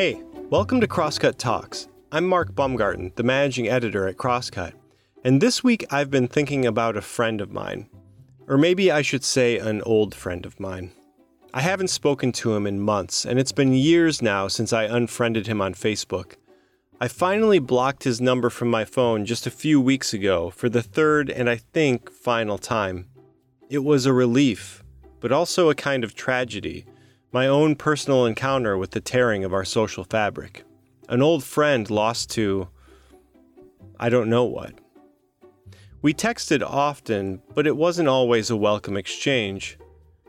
Hey, welcome to Crosscut Talks. I'm Mark Baumgarten, the managing editor at Crosscut. And this week I've been thinking about a friend of mine. Or maybe I should say an old friend of mine. I haven't spoken to him in months, and it's been years now since I unfriended him on Facebook. I finally blocked his number from my phone just a few weeks ago for the third and I think final time. It was a relief, but also a kind of tragedy my own personal encounter with the tearing of our social fabric. An old friend lost to. I don't know what. We texted often, but it wasn't always a welcome exchange.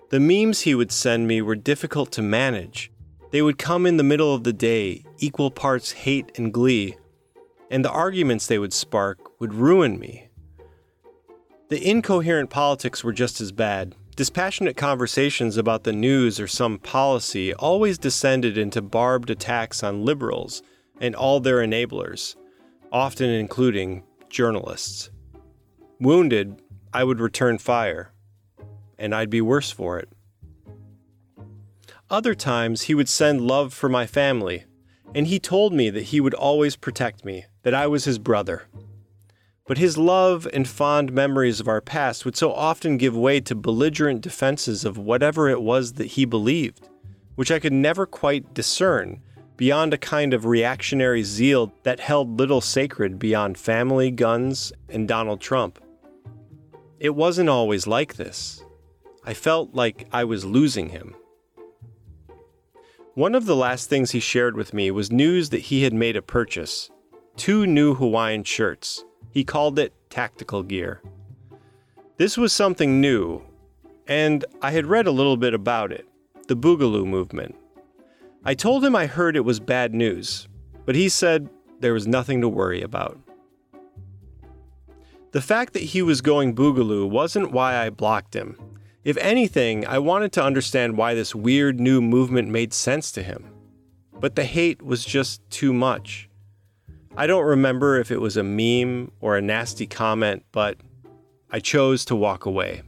The memes he would send me were difficult to manage. They would come in the middle of the day, equal parts hate and glee, and the arguments they would spark would ruin me. The incoherent politics were just as bad. Dispassionate conversations about the news or some policy always descended into barbed attacks on liberals and all their enablers, often including journalists. Wounded, I would return fire, and I'd be worse for it. Other times, he would send love for my family, and he told me that he would always protect me, that I was his brother. But his love and fond memories of our past would so often give way to belligerent defenses of whatever it was that he believed, which I could never quite discern beyond a kind of reactionary zeal that held little sacred beyond family, guns, and Donald Trump. It wasn't always like this. I felt like I was losing him. One of the last things he shared with me was news that he had made a purchase two new Hawaiian shirts he called it tactical gear. This was something new, and I had read a little bit about it the Boogaloo movement. I told him I heard it was bad news, but he said there was nothing to worry about. The fact that he was going Boogaloo wasn't why I blocked him. If anything, I wanted to understand why this weird new movement made sense to him. But the hate was just too much. I don't remember if it was a meme or a nasty comment, but I chose to walk away.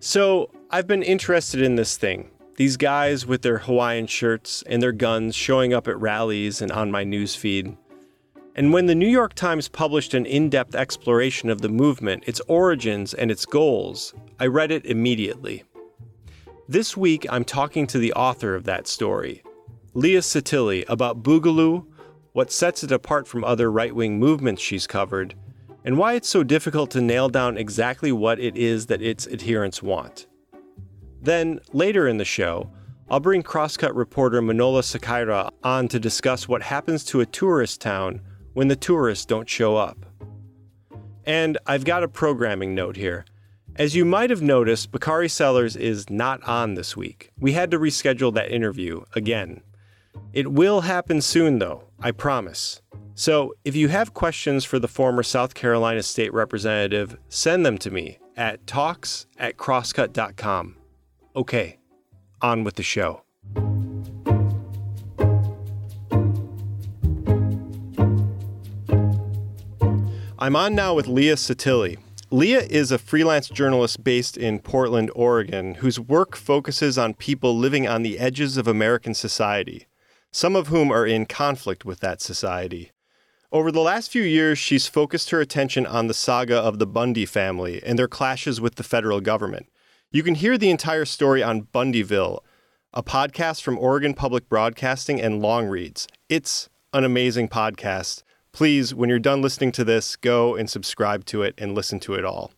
So I've been interested in this thing. These guys with their Hawaiian shirts and their guns showing up at rallies and on my newsfeed. And when the New York Times published an in depth exploration of the movement, its origins, and its goals, I read it immediately. This week, I'm talking to the author of that story, Leah Sottile, about Boogaloo, what sets it apart from other right wing movements she's covered, and why it's so difficult to nail down exactly what it is that its adherents want. Then, later in the show, I'll bring Crosscut reporter Manola Secaira on to discuss what happens to a tourist town when the tourists don't show up. And I've got a programming note here. As you might have noticed, Bakari Sellers is not on this week. We had to reschedule that interview again. It will happen soon, though, I promise. So, if you have questions for the former South Carolina State Representative, send them to me at talks at crosscut.com. Okay, on with the show. I'm on now with Leah Sottile. Leah is a freelance journalist based in Portland, Oregon, whose work focuses on people living on the edges of American society some of whom are in conflict with that society. Over the last few years, she's focused her attention on the saga of the Bundy family and their clashes with the federal government. You can hear the entire story on Bundyville, a podcast from Oregon Public Broadcasting and Long Reads. It's an amazing podcast. Please, when you're done listening to this, go and subscribe to it and listen to it all.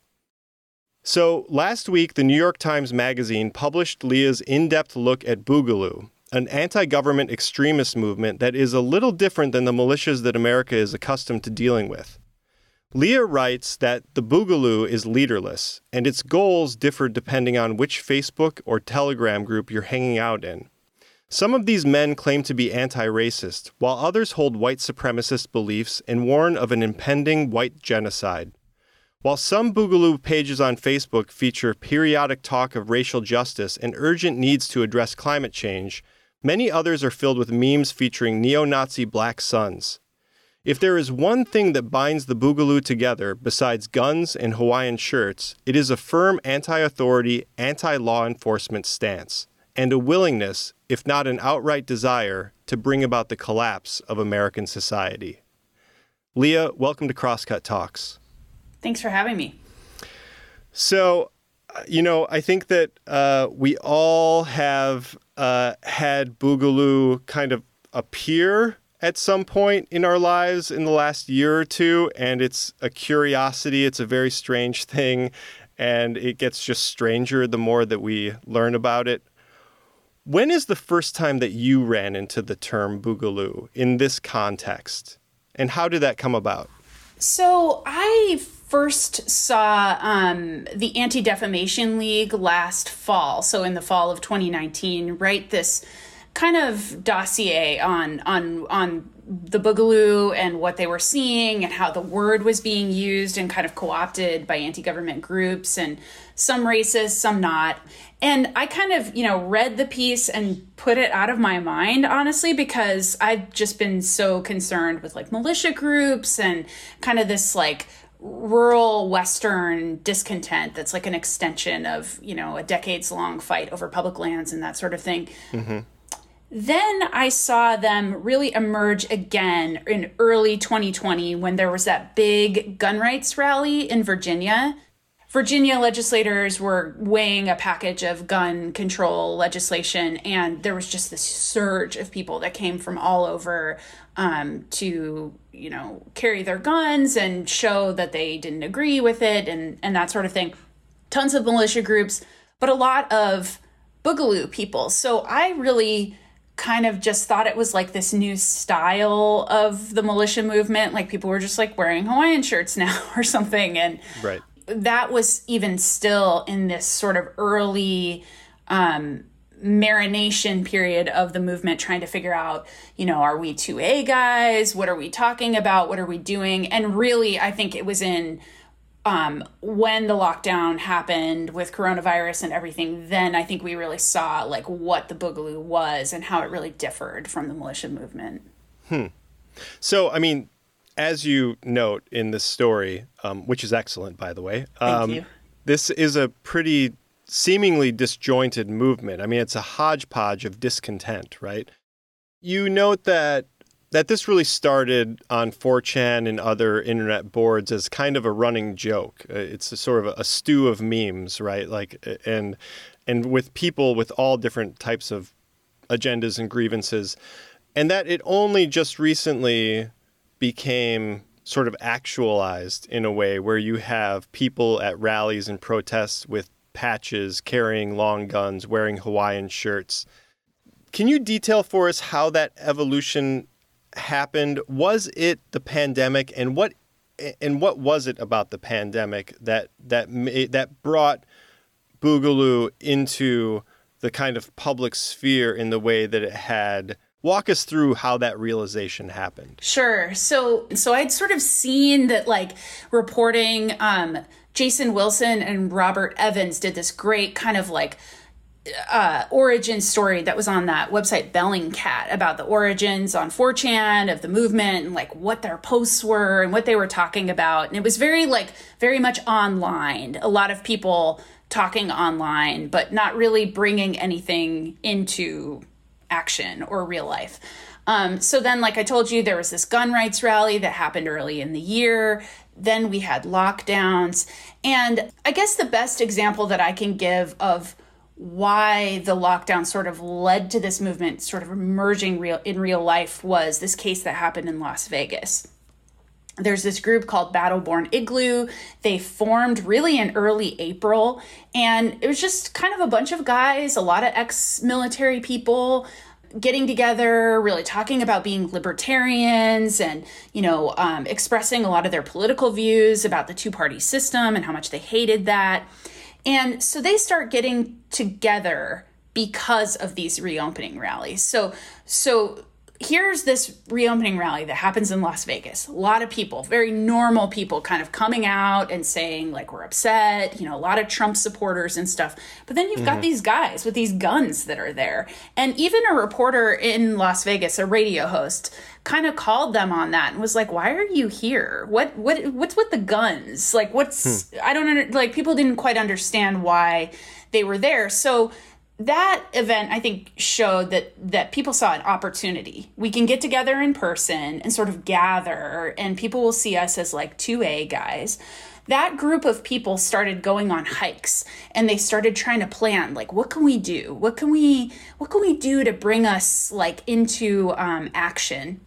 So, last week, the New York Times Magazine published Leah's in depth look at Boogaloo, an anti government extremist movement that is a little different than the militias that America is accustomed to dealing with. Leah writes that the Boogaloo is leaderless, and its goals differ depending on which Facebook or Telegram group you're hanging out in. Some of these men claim to be anti racist, while others hold white supremacist beliefs and warn of an impending white genocide. While some Boogaloo pages on Facebook feature periodic talk of racial justice and urgent needs to address climate change, Many others are filled with memes featuring neo Nazi black suns. If there is one thing that binds the Boogaloo together besides guns and Hawaiian shirts, it is a firm anti authority, anti law enforcement stance, and a willingness, if not an outright desire, to bring about the collapse of American society. Leah, welcome to Crosscut Talks. Thanks for having me. So, uh, you know, I think that uh, we all have uh, had Boogaloo kind of appear at some point in our lives in the last year or two, and it's a curiosity. It's a very strange thing, and it gets just stranger the more that we learn about it. When is the first time that you ran into the term boogaloo in this context? And how did that come about? So I first saw um, the Anti Defamation League last fall, so in the fall of 2019, write this kind of dossier on on on the boogaloo and what they were seeing and how the word was being used and kind of co-opted by anti-government groups and some racist some not. And i kind of you know read the piece and put it out of my mind honestly because i've just been so concerned with like militia groups and kind of this like rural western discontent that's like an extension of you know a decades long fight over public lands and that sort of thing mm-hmm. Then I saw them really emerge again in early 2020 when there was that big gun rights rally in Virginia. Virginia legislators were weighing a package of gun control legislation, and there was just this surge of people that came from all over um, to, you know, carry their guns and show that they didn't agree with it and, and that sort of thing. Tons of militia groups, but a lot of boogaloo people. So I really kind of just thought it was like this new style of the militia movement. Like people were just like wearing Hawaiian shirts now or something. And right. That was even still in this sort of early um, marination period of the movement, trying to figure out, you know, are we 2A guys? What are we talking about? What are we doing? And really, I think it was in um, when the lockdown happened with coronavirus and everything, then I think we really saw like what the Boogaloo was and how it really differed from the militia movement. Hmm. So, I mean, as you note in this story, um, which is excellent, by the way, um, this is a pretty seemingly disjointed movement. I mean, it's a hodgepodge of discontent, right? You note that that this really started on 4chan and other internet boards as kind of a running joke. Uh, it's a sort of a stew of memes, right? Like, and and with people with all different types of agendas and grievances, and that it only just recently became sort of actualized in a way where you have people at rallies and protests with patches, carrying long guns, wearing Hawaiian shirts. Can you detail for us how that evolution happened? Was it the pandemic, and what and what was it about the pandemic that that that brought Boogaloo into the kind of public sphere in the way that it had? Walk us through how that realization happened. Sure. So so I'd sort of seen that like reporting um Jason Wilson and Robert Evans did this great kind of like uh, origin story that was on that website Bellingcat about the origins on 4chan of the movement and like what their posts were and what they were talking about. And it was very like very much online. A lot of people talking online, but not really bringing anything into action or real life. Um, so then, like I told you, there was this gun rights rally that happened early in the year. Then we had lockdowns. And I guess the best example that I can give of why the lockdown sort of led to this movement sort of emerging real in real life was this case that happened in Las Vegas. There's this group called Battleborn Igloo. They formed really in early April, and it was just kind of a bunch of guys, a lot of ex military people getting together, really talking about being libertarians and, you know, um, expressing a lot of their political views about the two party system and how much they hated that. And so they start getting together because of these reopening rallies. So so here's this reopening rally that happens in Las Vegas. A lot of people, very normal people, kind of coming out and saying, like, we're upset, you know, a lot of Trump supporters and stuff. But then you've mm-hmm. got these guys with these guns that are there. And even a reporter in Las Vegas, a radio host, kind of called them on that and was like, "Why are you here? What what what's with the guns? Like, what's hmm. I don't under, like people didn't quite understand why they were there." So that event i think showed that that people saw an opportunity. We can get together in person and sort of gather and people will see us as like 2a guys. That group of people started going on hikes and they started trying to plan like what can we do? What can we what can we do to bring us like into um, action?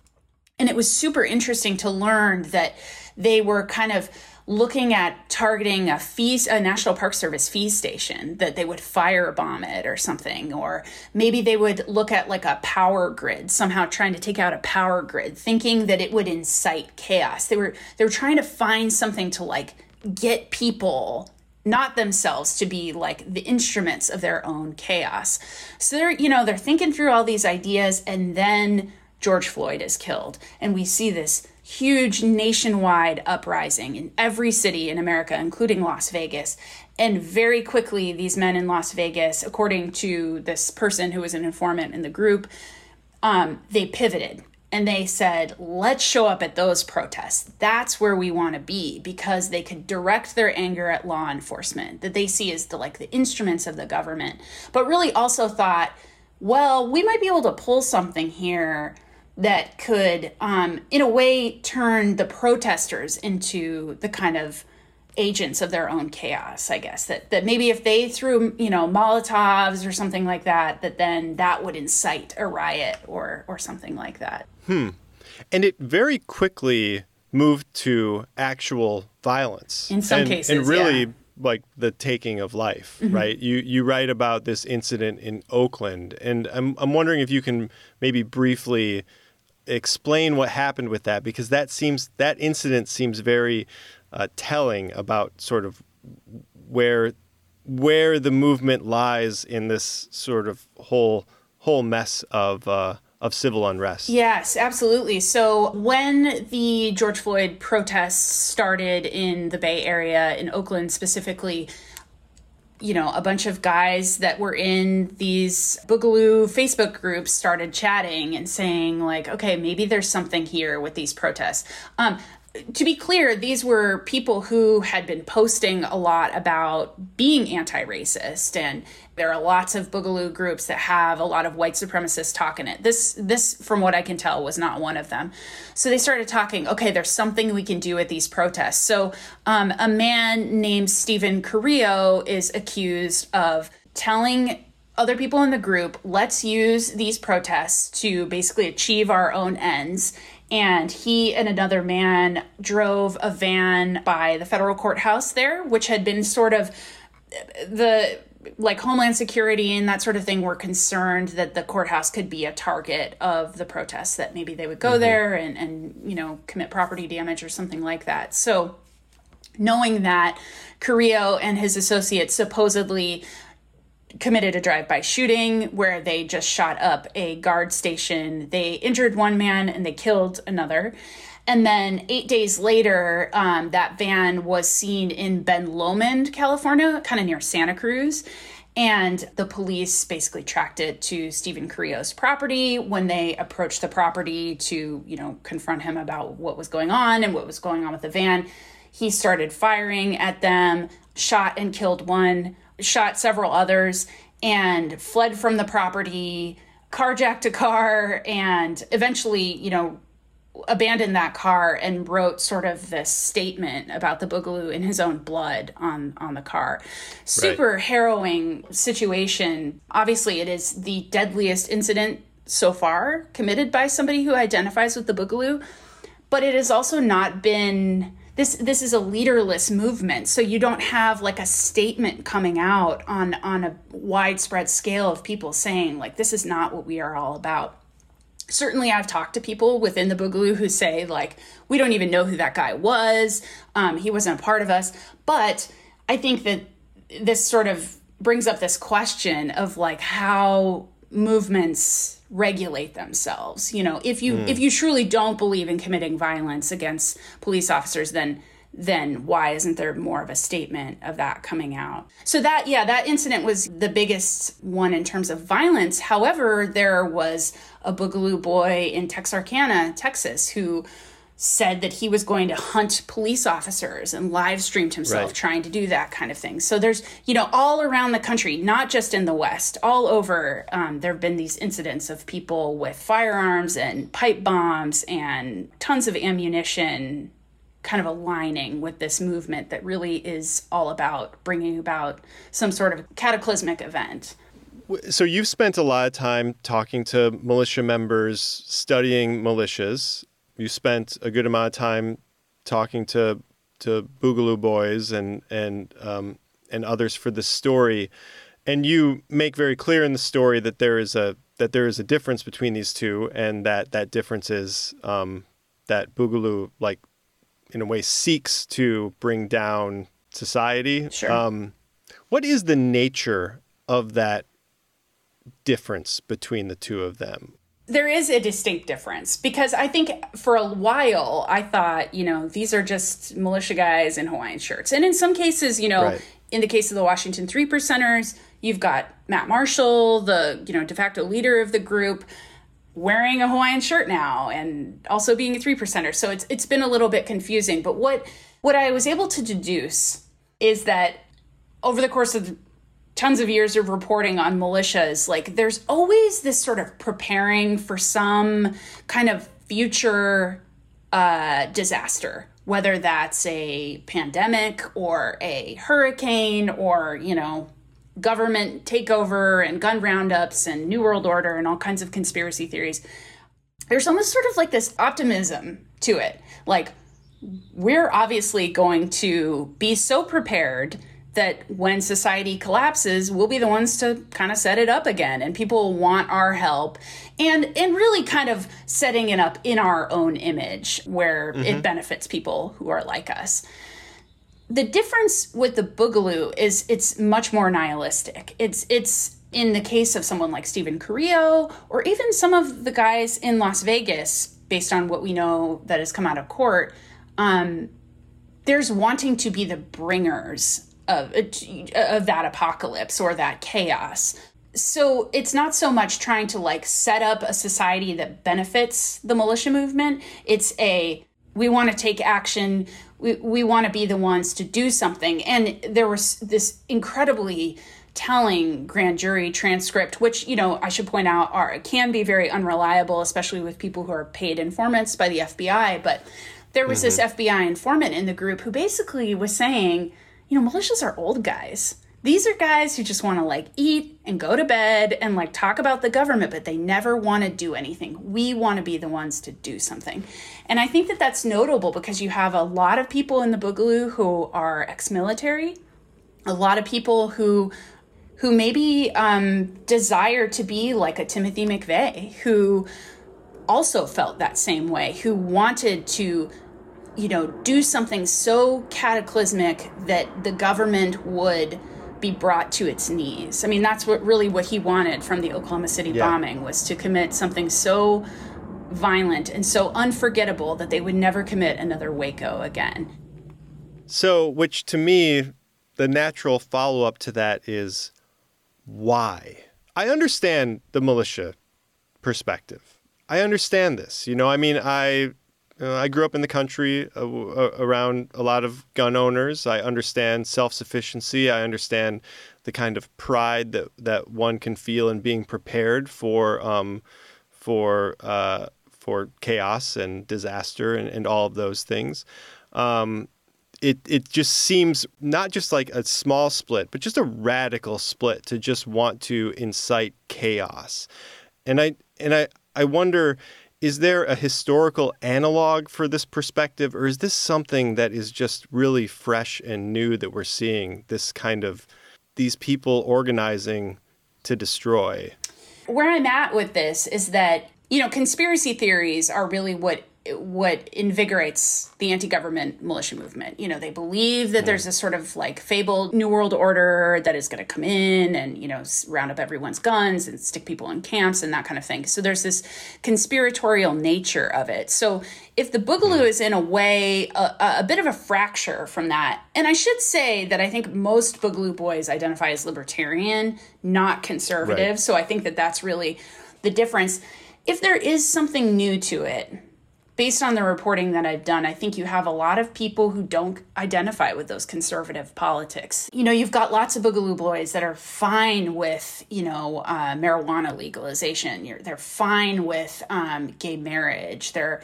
And it was super interesting to learn that they were kind of looking at targeting a fees a national park service fee station that they would firebomb it or something or maybe they would look at like a power grid somehow trying to take out a power grid thinking that it would incite chaos. They were they were trying to find something to like get people not themselves to be like the instruments of their own chaos. So they're you know they're thinking through all these ideas and then george floyd is killed. And we see this huge nationwide uprising in every city in America, including Las Vegas. And very quickly, these men in Las Vegas, according to this person who was an informant in the group, um, they pivoted and they said, let's show up at those protests. That's where we want to be because they could direct their anger at law enforcement that they see as the like the instruments of the government, but really also thought, well, we might be able to pull something here that could, um, in a way, turn the protesters into the kind of agents of their own chaos i guess. That that maybe if they threw you know molotovs or something like that that then that would incite a riot or or something like that. Hmm. And it very quickly moved to actual violence. In some and, cases and really yeah. like the taking of life mm-hmm. right? You you write about this incident in oakland and i'm i'm wondering if you can maybe briefly explain what happened with that because that seems that incident seems very uh, telling about sort of where where the movement lies in this sort of whole whole mess of uh, of civil unrest. Yes, absolutely. So when the George Floyd protests started in the Bay Area in Oakland specifically, you know, a bunch of guys that were in these Boogaloo Facebook groups started chatting and saying, like, okay, maybe there's something here with these protests. Um, to be clear, these were people who had been posting a lot about being anti racist and there are lots of boogaloo groups that have a lot of white supremacist talk in it. This, this, from what I can tell, was not one of them. So they started talking. Okay, there's something we can do at these protests. So um, a man named Steven Carrillo is accused of telling other people in the group, let's use these protests to basically achieve our own ends. And he and another man drove a van by the federal courthouse there, which had been sort of the like Homeland Security and that sort of thing were concerned that the courthouse could be a target of the protests, that maybe they would go mm-hmm. there and, and, you know, commit property damage or something like that. So, knowing that Carrillo and his associates supposedly committed a drive-by shooting where they just shot up a guard station. They injured one man and they killed another. And then eight days later, um, that van was seen in Ben Lomond, California, kind of near Santa Cruz. And the police basically tracked it to Steven Carrillo's property. When they approached the property to, you know, confront him about what was going on and what was going on with the van, he started firing at them, shot and killed one, shot several others, and fled from the property, carjacked a car, and eventually, you know, abandoned that car and wrote sort of this statement about the boogaloo in his own blood on on the car. Super right. harrowing situation. Obviously it is the deadliest incident so far committed by somebody who identifies with the boogaloo but it has also not been this this is a leaderless movement so you don't have like a statement coming out on on a widespread scale of people saying like this is not what we are all about certainly i've talked to people within the boogaloo who say like we don't even know who that guy was um, he wasn't a part of us but i think that this sort of brings up this question of like how movements regulate themselves. You know, if you mm. if you truly don't believe in committing violence against police officers, then then why isn't there more of a statement of that coming out? So that yeah, that incident was the biggest one in terms of violence. However, there was a Boogaloo boy in Texarkana, Texas, who said that he was going to hunt police officers and live streamed himself right. trying to do that kind of thing. So there's, you know, all around the country, not just in the West, all over, um, there have been these incidents of people with firearms and pipe bombs and tons of ammunition kind of aligning with this movement that really is all about bringing about some sort of cataclysmic event. So you've spent a lot of time talking to militia members, studying militias. You spent a good amount of time talking to to Boogaloo Boys and and um, and others for this story, and you make very clear in the story that there is a that there is a difference between these two, and that that difference is um, that Boogaloo like in a way seeks to bring down society. Sure. Um, what is the nature of that difference between the two of them? There is a distinct difference because I think for a while I thought, you know, these are just militia guys in Hawaiian shirts. And in some cases, you know, right. in the case of the Washington Three Percenters, you've got Matt Marshall, the, you know, de facto leader of the group wearing a Hawaiian shirt now and also being a three percenter. So it's it's been a little bit confusing. But what what I was able to deduce is that over the course of tons of years of reporting on militias, like there's always this sort of preparing for some kind of future uh, disaster, whether that's a pandemic or a hurricane or, you know, government takeover and gun roundups and New World Order and all kinds of conspiracy theories, there's almost sort of like this optimism to it. Like, we're obviously going to be so prepared that when society collapses we'll be the ones to kind of set it up again and people will want our help and and really kind of setting it up in our own image where mm-hmm. it benefits people who are like us the difference with the boogaloo is it's much more nihilistic. It's it's in the case of someone like Steven Carrillo or even some of the guys in Las Vegas, based on what we know that has come out of court, um, there's wanting to be the bringers of of that apocalypse or that chaos. So it's not so much trying to like set up a society that benefits the militia movement. It's a we want to take action we, we want to be the ones to do something. And there was this incredibly telling grand jury transcript which you know i should point out are can be very unreliable especially with people who are paid informants by the fbi but there was mm-hmm. this fbi informant in the group who basically was saying you know militias are old guys these are guys who just want to like eat and go to bed and like talk about the government, but they never want to do anything. We want to be the ones to do something. And I think that that's notable because you have a lot of people in the Boogaloo who are ex military, a lot of people who who maybe um, desire to be like a Timothy McVeigh, who also felt that same way, who wanted to, you know, do something so cataclysmic that the government would be brought to its knees. I mean, that's what really what he wanted from the Oklahoma City yeah. bombing was to commit something so violent and so unforgettable that they would never commit another Waco again. So, which to me, the natural follow up to that is why? I understand the militia perspective. I understand this. You know, I mean, I uh, I grew up in the country uh, uh, around a lot of gun owners. I understand self sufficiency. I understand the kind of pride that, that one can feel in being prepared for um, for uh, for chaos and disaster and, and all of those things. Um, it it just seems not just like a small split, but just a radical split to just want to incite chaos. And I and I I wonder is there a historical analog for this perspective, or is this something that is just really fresh and new that we're seeing? This kind of these people organizing to destroy. Where I'm at with this is that, you know, conspiracy theories are really what what invigorates the anti-government militia movement. You know, they believe that there's this sort of like fabled new world order that is going to come in and you know round up everyone's guns and stick people in camps and that kind of thing. So there's this conspiratorial nature of it. So if the Boogaloo is in a way a, a bit of a fracture from that, and I should say that I think most Boogaloo boys identify as libertarian, not conservative. Right. So I think that that's really the difference. If there is something new to it, based on the reporting that I've done, I think you have a lot of people who don't identify with those conservative politics. You know, you've got lots of boogaloo boys that are fine with, you know, uh, marijuana legalization. You're, they're fine with um, gay marriage. They're,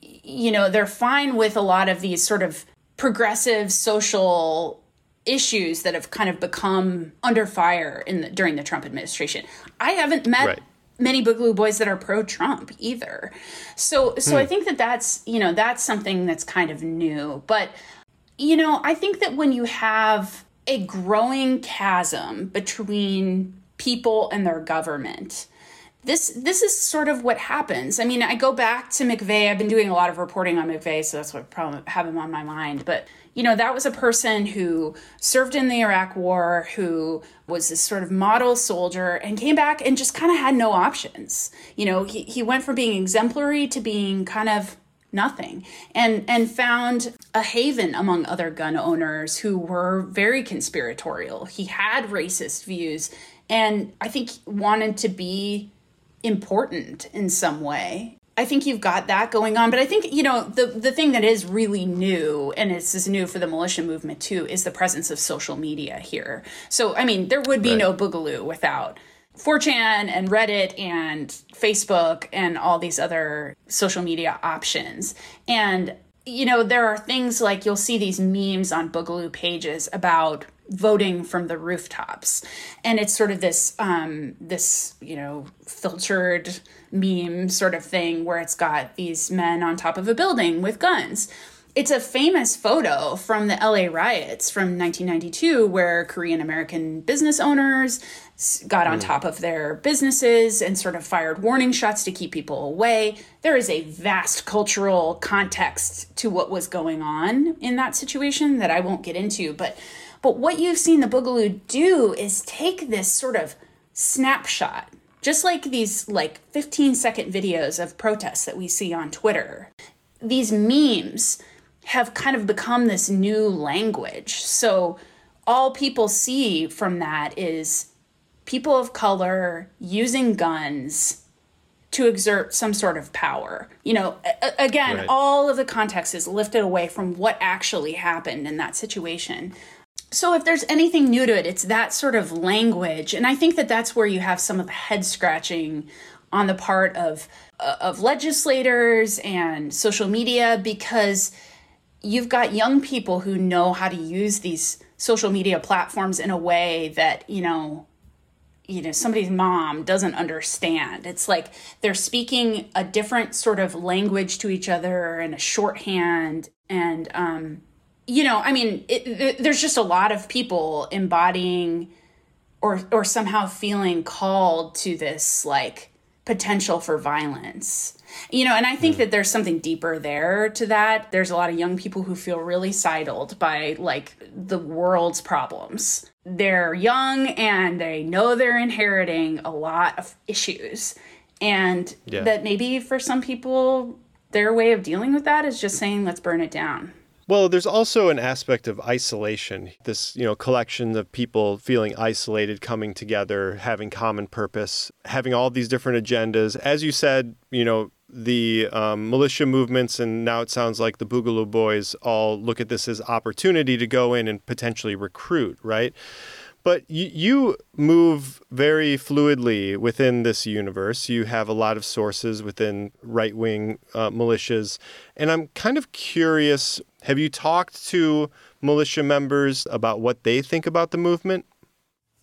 you know, they're fine with a lot of these sort of progressive social issues that have kind of become under fire in the, during the Trump administration. I haven't met right many Boogaloo boys that are pro Trump either. So so hmm. I think that that's, you know, that's something that's kind of new. But you know, I think that when you have a growing chasm between people and their government, this this is sort of what happens. I mean, I go back to McVeigh. I've been doing a lot of reporting on McVeigh, so that's what I probably have him on my mind. But you know, that was a person who served in the Iraq War, who was this sort of model soldier, and came back and just kind of had no options. You know, he, he went from being exemplary to being kind of nothing and and found a haven among other gun owners who were very conspiratorial he had racist views and i think wanted to be important in some way I think you've got that going on. But I think, you know, the, the thing that is really new, and this is new for the militia movement too, is the presence of social media here. So, I mean, there would be right. no Boogaloo without 4chan and Reddit and Facebook and all these other social media options. And, you know, there are things like you'll see these memes on Boogaloo pages about voting from the rooftops and it's sort of this um this you know filtered meme sort of thing where it's got these men on top of a building with guns it's a famous photo from the LA riots from 1992 where Korean American business owners got on mm. top of their businesses and sort of fired warning shots to keep people away. There is a vast cultural context to what was going on in that situation that I won't get into, but but what you've seen the Boogaloo do is take this sort of snapshot, just like these like 15 second videos of protests that we see on Twitter. These memes have kind of become this new language. So all people see from that is people of color using guns to exert some sort of power. You know, again, right. all of the context is lifted away from what actually happened in that situation. So, if there's anything new to it, it's that sort of language. And I think that that's where you have some of the head scratching on the part of, uh, of legislators and social media because you've got young people who know how to use these social media platforms in a way that, you know, you know somebody's mom doesn't understand it's like they're speaking a different sort of language to each other and a shorthand and um you know, I mean, it, it, there's just a lot of people embodying or or somehow feeling called to this like potential for violence. You know, and I think mm. that there's something deeper there to that. There's a lot of young people who feel really sidled by like the world's problems. They're young and they know they're inheriting a lot of issues. And yeah. that maybe for some people, their way of dealing with that is just saying, let's burn it down. Well, there's also an aspect of isolation. This, you know, collection of people feeling isolated, coming together, having common purpose, having all these different agendas. As you said, you know, the um, militia movements, and now it sounds like the Boogaloo Boys all look at this as opportunity to go in and potentially recruit, right? But you, you move very fluidly within this universe. You have a lot of sources within right wing uh, militias. And I'm kind of curious have you talked to militia members about what they think about the movement?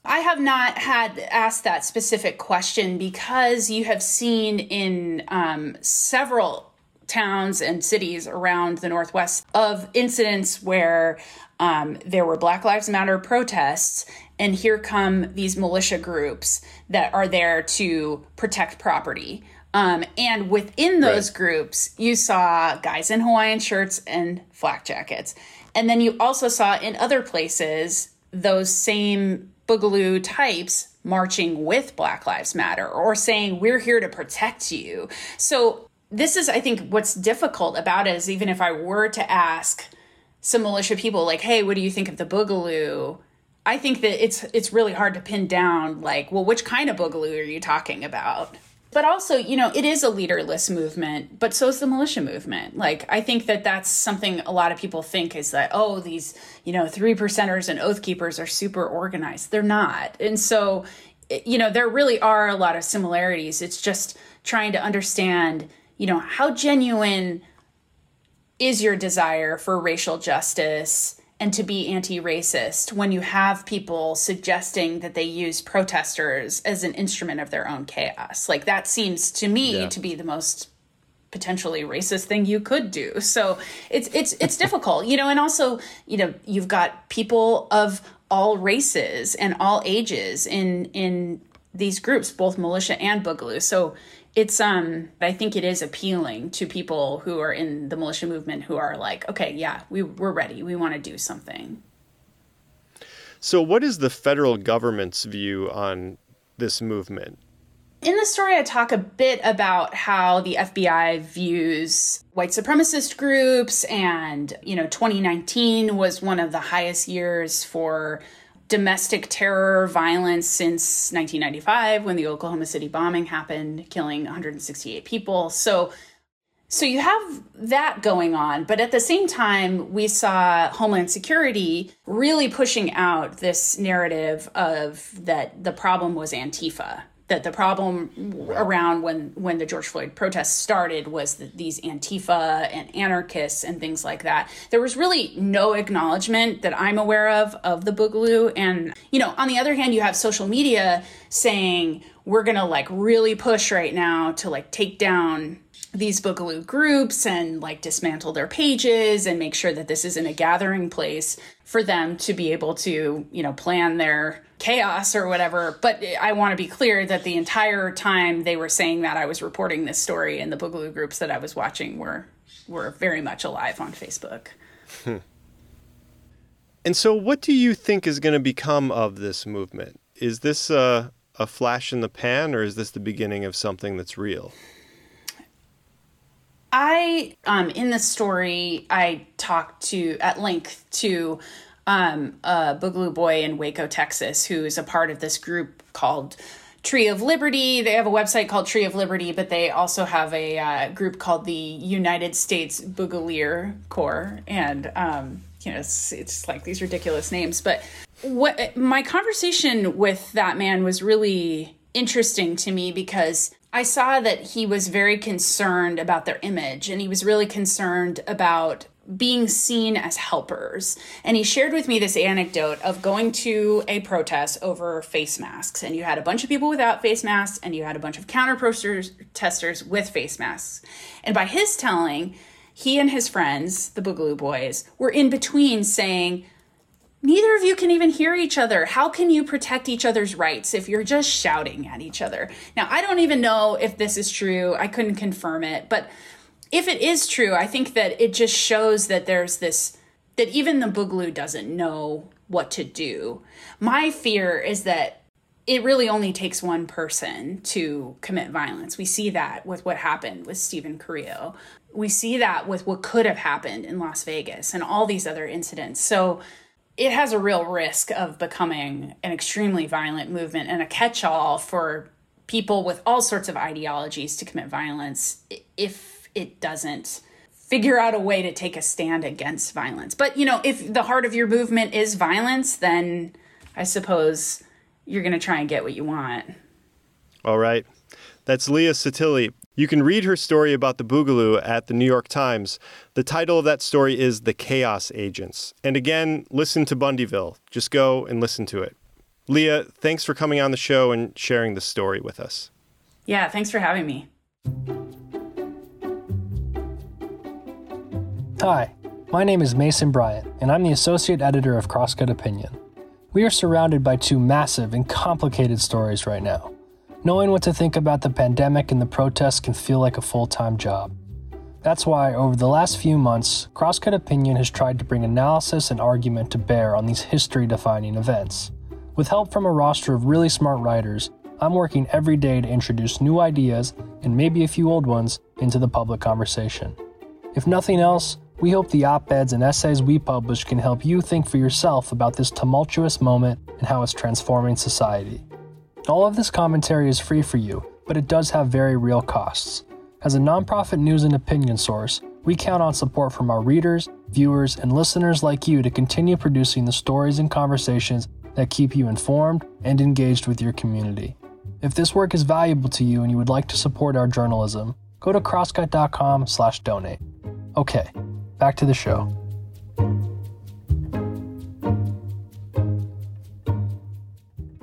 I have not had asked that specific question because you have seen in um, several towns and cities around the Northwest of incidents where um, there were Black Lives Matter protests, and here come these militia groups that are there to protect property Um, and within those right. groups, you saw guys in Hawaiian shirts and flak jackets. And then you also saw in other places those same Boogaloo types marching with Black Lives Matter or saying, We're here to protect you. So, this is, I think, what's difficult about it is even if I were to ask some militia people, like, Hey, what do you think of the Boogaloo? I think that it's it's really hard to pin down like, well, which kind of boogaloo are you talking about? But also, you know, it is a leaderless movement, but so is the militia movement. Like, I think that that's something a lot of people think is that, oh, these, you know, three percenters and oath keepers are super organized. They're not. And so, you know, there really are a lot of similarities. It's just trying to understand, you know, how genuine is your desire for racial justice and to be anti racist when you have people suggesting that they use protesters as an instrument of their own chaos. Like, that seems to me yeah. to be the most potentially racist thing you could do. So it's it's it's difficult, you know, and also, you know, you've got people of all races and all ages in in these groups, both militia and boogaloo. So it's um i think it is appealing to people who are in the militia movement who are like okay yeah we, we're ready. We want to do something. So what is the federal government's view on this movement? In the story, I talk a bit about how the FBI views white supremacist groups, and, you know, 2019 was one of the highest years for domestic terror violence since 1995 when the Oklahoma City bombing happened, killing 168 people. So so you have that going on, but at the same time, we saw Homeland Security really pushing out this narrative of that the problem was Antifa that the problem around when when the George Floyd protests started was that these Antifa and anarchists and things like that. There was really no acknowledgement that I'm aware of of the Boogaloo. And you know, on the other hand, you have social media saying we're gonna like really push right now to like take down these Boogaloo groups and like dismantle their pages and make sure that this isn't a gathering place for them to be able to, you know, plan their chaos or whatever. But I want to be clear that the entire time they were saying that I was reporting this story and the Boogaloo groups that I was watching were were very much alive on Facebook. Hmm. And so what do you think is going to become of this movement? Is this a, a flash in the pan or is this the beginning of something that's real? I um in the story I talked to at length to um a Boogaloo boy in Waco, Texas, who is a part of this group called Tree of Liberty. They have a website called Tree of Liberty, but they also have a uh, group called the United States Boogalier Corps, and um, you know it's, it's like these ridiculous names. But what my conversation with that man was really interesting to me because I saw that he was very concerned about their image and he was really concerned about being seen as helpers. And he shared with me this anecdote of going to a protest over face masks. And you had a bunch of people without face masks and you had a bunch of counter protesters with face masks. And by his telling, he and his friends, the Boogaloo Boys, were in between saying, neither of you can even hear each other. How can you protect each other's rights if you're just shouting at each other? Now, I don't even know if this is true. I couldn't confirm it. But if it is true, I think that it just shows that there's this, that even the Boogaloo doesn't know what to do. My fear is that it really only takes one person to commit violence. We see that with what happened with Steven Carrillo. We see that with what could have happened in Las Vegas and all these other incidents. So, it has a real risk of becoming an extremely violent movement and a catch all for people with all sorts of ideologies to commit violence if it doesn't figure out a way to take a stand against violence. But, you know, if the heart of your movement is violence, then I suppose you're going to try and get what you want. All right. That's Leah Sottile. You can read her story about the Boogaloo at the New York Times. The title of that story is The Chaos Agents. And again, listen to Bundyville. Just go and listen to it. Leah, thanks for coming on the show and sharing the story with us. Yeah, thanks for having me. Hi, my name is Mason Bryant, and I'm the associate editor of Crosscut Opinion. We are surrounded by two massive and complicated stories right now knowing what to think about the pandemic and the protests can feel like a full time job. That's why, over the last few months, Crosscut Opinion has tried to bring analysis and argument to bear on these history defining events. With help from a roster of really smart writers, I'm working every day to introduce new ideas, and maybe a few old ones, into the public conversation. If nothing else, we hope the op eds and essays we publish can help you think for yourself about this tumultuous moment and how it's transforming society. All of this commentary is free for you, but it does have very real costs. As a nonprofit news and opinion source, we count on support from our readers, viewers, and listeners like you to continue producing the stories and conversations that keep you informed and engaged with your community. If this work is valuable to you and you would like to support our journalism, go to crosscut.com/donate. Okay, back to the show.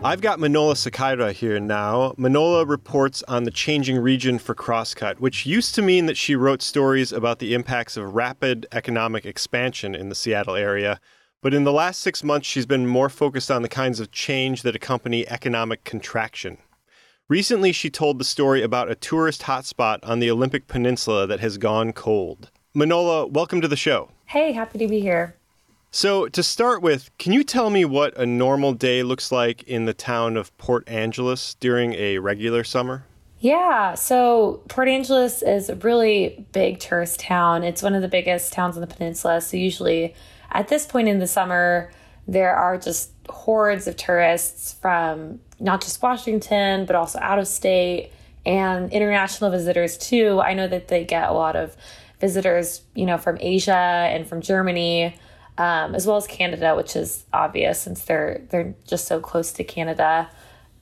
I've got Manola Secaira here now. Manola reports on the changing region for Crosscut, which used to mean that she wrote stories about the impacts of rapid economic expansion in the Seattle area. But in the last six months, she's been more focused on the kinds of change that accompany economic contraction. Recently, she told the story about a tourist hotspot on the Olympic Peninsula that has gone cold. Manola, welcome to the show. Hey, happy to be here. So, to start with, can you tell me what a normal day looks like in the town of Port Angeles during a regular summer? Yeah, so Port Angeles is a really big tourist town. It's one of the biggest towns on the peninsula. So, usually at this point in the summer, there are just hordes of tourists from not just Washington, but also out of state and international visitors too. I know that they get a lot of visitors, you know, from Asia and from Germany um, as well as Canada, which is obvious since they're they're just so close to Canada.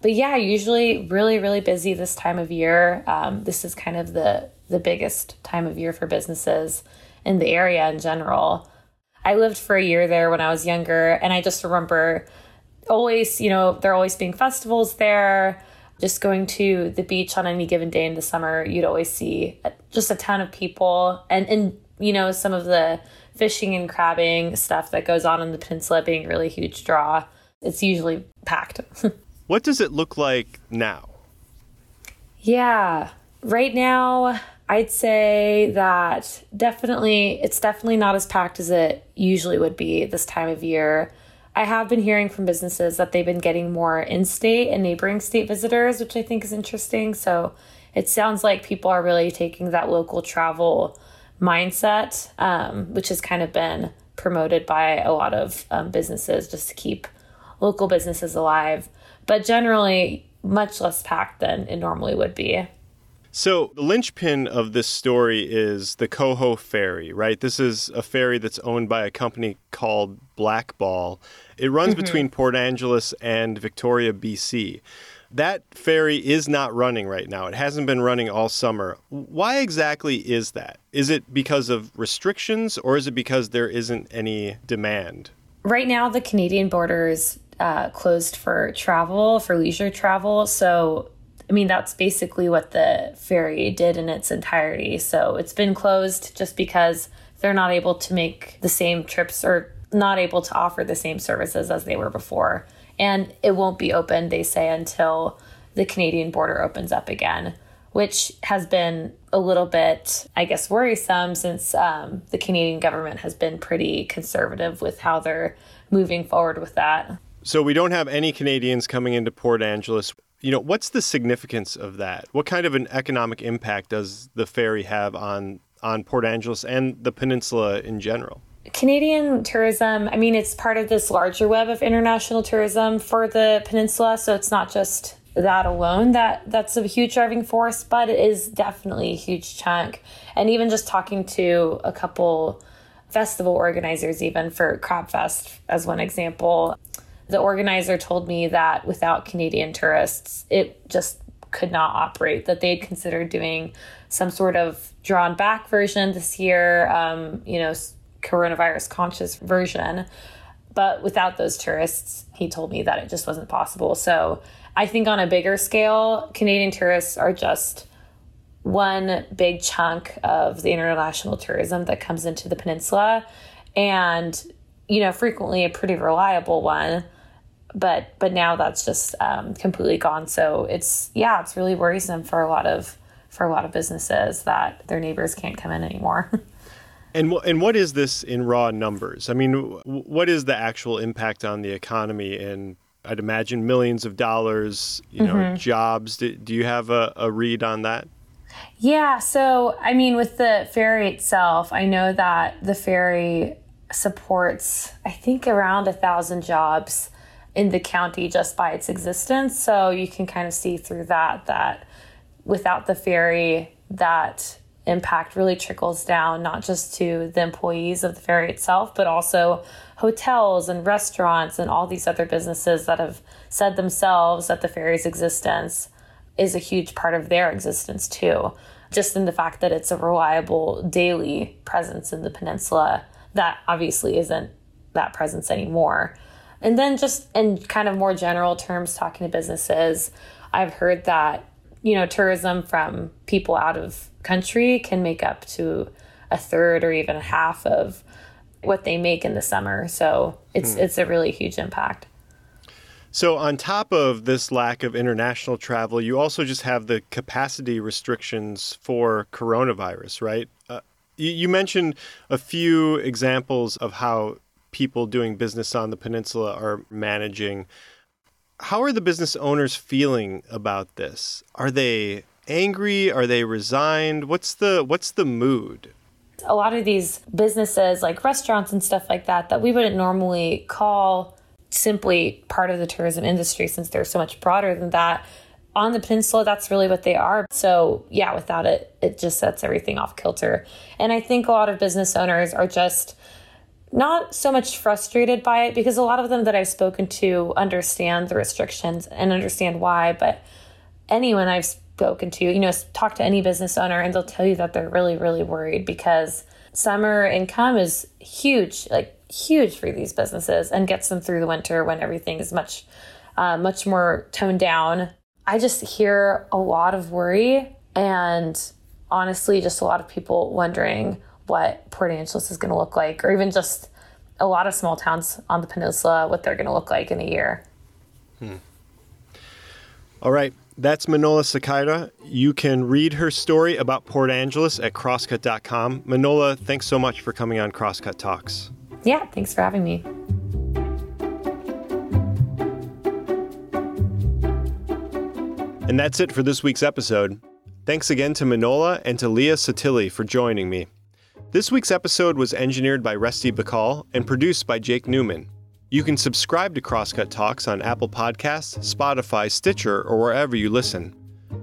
But yeah, usually really really busy this time of year. Um, this is kind of the the biggest time of year for businesses in the area in general. I lived for a year there when I was younger, and I just remember always, you know, there always being festivals there. Just going to the beach on any given day in the summer, you'd always see just a ton of people, and and you know some of the fishing and crabbing stuff that goes on in the peninsula being a really huge draw. It's usually packed. what does it look like now? Yeah, right now, I'd say that definitely, it's definitely not as packed as it usually would be this time of year. I have been hearing from businesses that they've been getting more in state and neighboring state visitors, which I think is interesting. So it sounds like people are really taking that local travel mindset, um, which has kind of been promoted by a lot of um, businesses just to keep local businesses alive, but generally much less packed than it normally would be. So, the linchpin of this story is the Coho Ferry, right? This is a ferry that's owned by a company called Blackball. It runs mm-hmm. between Port Angeles and Victoria, BC. That ferry is not running right now. It hasn't been running all summer. Why exactly is that? Is it because of restrictions or is it because there isn't any demand? Right now, the Canadian border is uh, closed for travel, for leisure travel. So, I mean, that's basically what the ferry did in its entirety. So, it's been closed just because they're not able to make the same trips or not able to offer the same services as they were before and it won't be open, they say, until the Canadian border opens up again, which has been a little bit, I guess, worrisome since um, the Canadian government has been pretty conservative with how they're moving forward with that. So we don't have any Canadians coming into Port Angeles. You know, what's the significance of that? What kind of an economic impact does the ferry have on on Port Angeles and the peninsula in general? Canadian tourism, I mean, it's part of this larger web of international tourism for the peninsula. So it's not just that alone that that's a huge driving force, but it is definitely a huge chunk. And even just talking to a couple festival organizers, even for Crab Fest as one example, the organizer told me that without Canadian tourists, it just could not operate, that they'd considered doing some sort of drawn back version this year, um, you know, coronavirus conscious version. But without those tourists, he told me that it just wasn't possible. So I think on a bigger scale, Canadian tourists are just one big chunk of the international tourism that comes into the peninsula and you know frequently a pretty reliable one but but now that's just um, completely gone. So it's yeah, it's really worrisome for a lot of for a lot of businesses that their neighbors can't come in anymore. and and what is this in raw numbers? I mean, what is the actual impact on the economy And I'd imagine millions of dollars, you know, mm-hmm. jobs. Do, do you have a, a read on that? Yeah. So, I mean, with the ferry itself, I know that the ferry supports, I think, around a thousand jobs in the county just by its existence. So you can kind of see through that that without the ferry, that impact really trickles down not just to the employees of the ferry itself, but also hotels and restaurants and all these other businesses that have said themselves that the ferry's existence is a huge part of their existence too. Just in the fact that it's a reliable daily presence in the peninsula that obviously isn't that presence anymore. And then just in kind of more general terms, talking to businesses, I've heard that, you know, tourism from people out of country can make up to a third or even a half of what they make in the summer. So it's hmm. it's a really huge impact. So on top of this lack of international travel, you also just have the capacity restrictions for coronavirus, right? Uh, you, you mentioned a few examples of how people doing business on the peninsula are managing. How are the business owners feeling about this? Are they angry? Are they resigned? What's the what's the mood? A lot of these businesses like restaurants and stuff like that that we wouldn't normally call simply part of the tourism industry since they're so much broader than that. On the peninsula, that's really what they are. So, yeah, without it, it just sets everything off kilter. And I think a lot of business owners are just not so much frustrated by it because a lot of them that I've spoken to understand the restrictions and understand why. But anyone I've spoken to, you know, talk to any business owner and they'll tell you that they're really, really worried because summer income is huge, like huge for these businesses and gets them through the winter when everything is much, uh, much more toned down. I just hear a lot of worry and honestly, just a lot of people wondering what Port Angeles is going to look like, or even just a lot of small towns on the peninsula, what they're going to look like in a year. Hmm. All right. That's Manola Secaira. You can read her story about Port Angeles at crosscut.com. Manola, thanks so much for coming on Crosscut Talks. Yeah, thanks for having me. And that's it for this week's episode. Thanks again to Manola and to Leah Sottile for joining me. This week's episode was engineered by Rusty Bacall and produced by Jake Newman. You can subscribe to Crosscut Talks on Apple Podcasts, Spotify, Stitcher, or wherever you listen.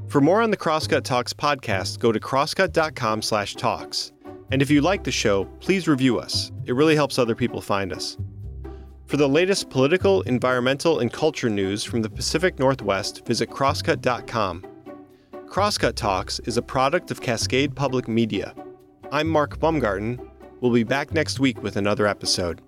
For more on the Crosscut Talks podcast, go to crosscut.com/talks. And if you like the show, please review us. It really helps other people find us. For the latest political, environmental, and culture news from the Pacific Northwest, visit crosscut.com. Crosscut Talks is a product of Cascade Public Media. I'm Mark Baumgarten. We'll be back next week with another episode.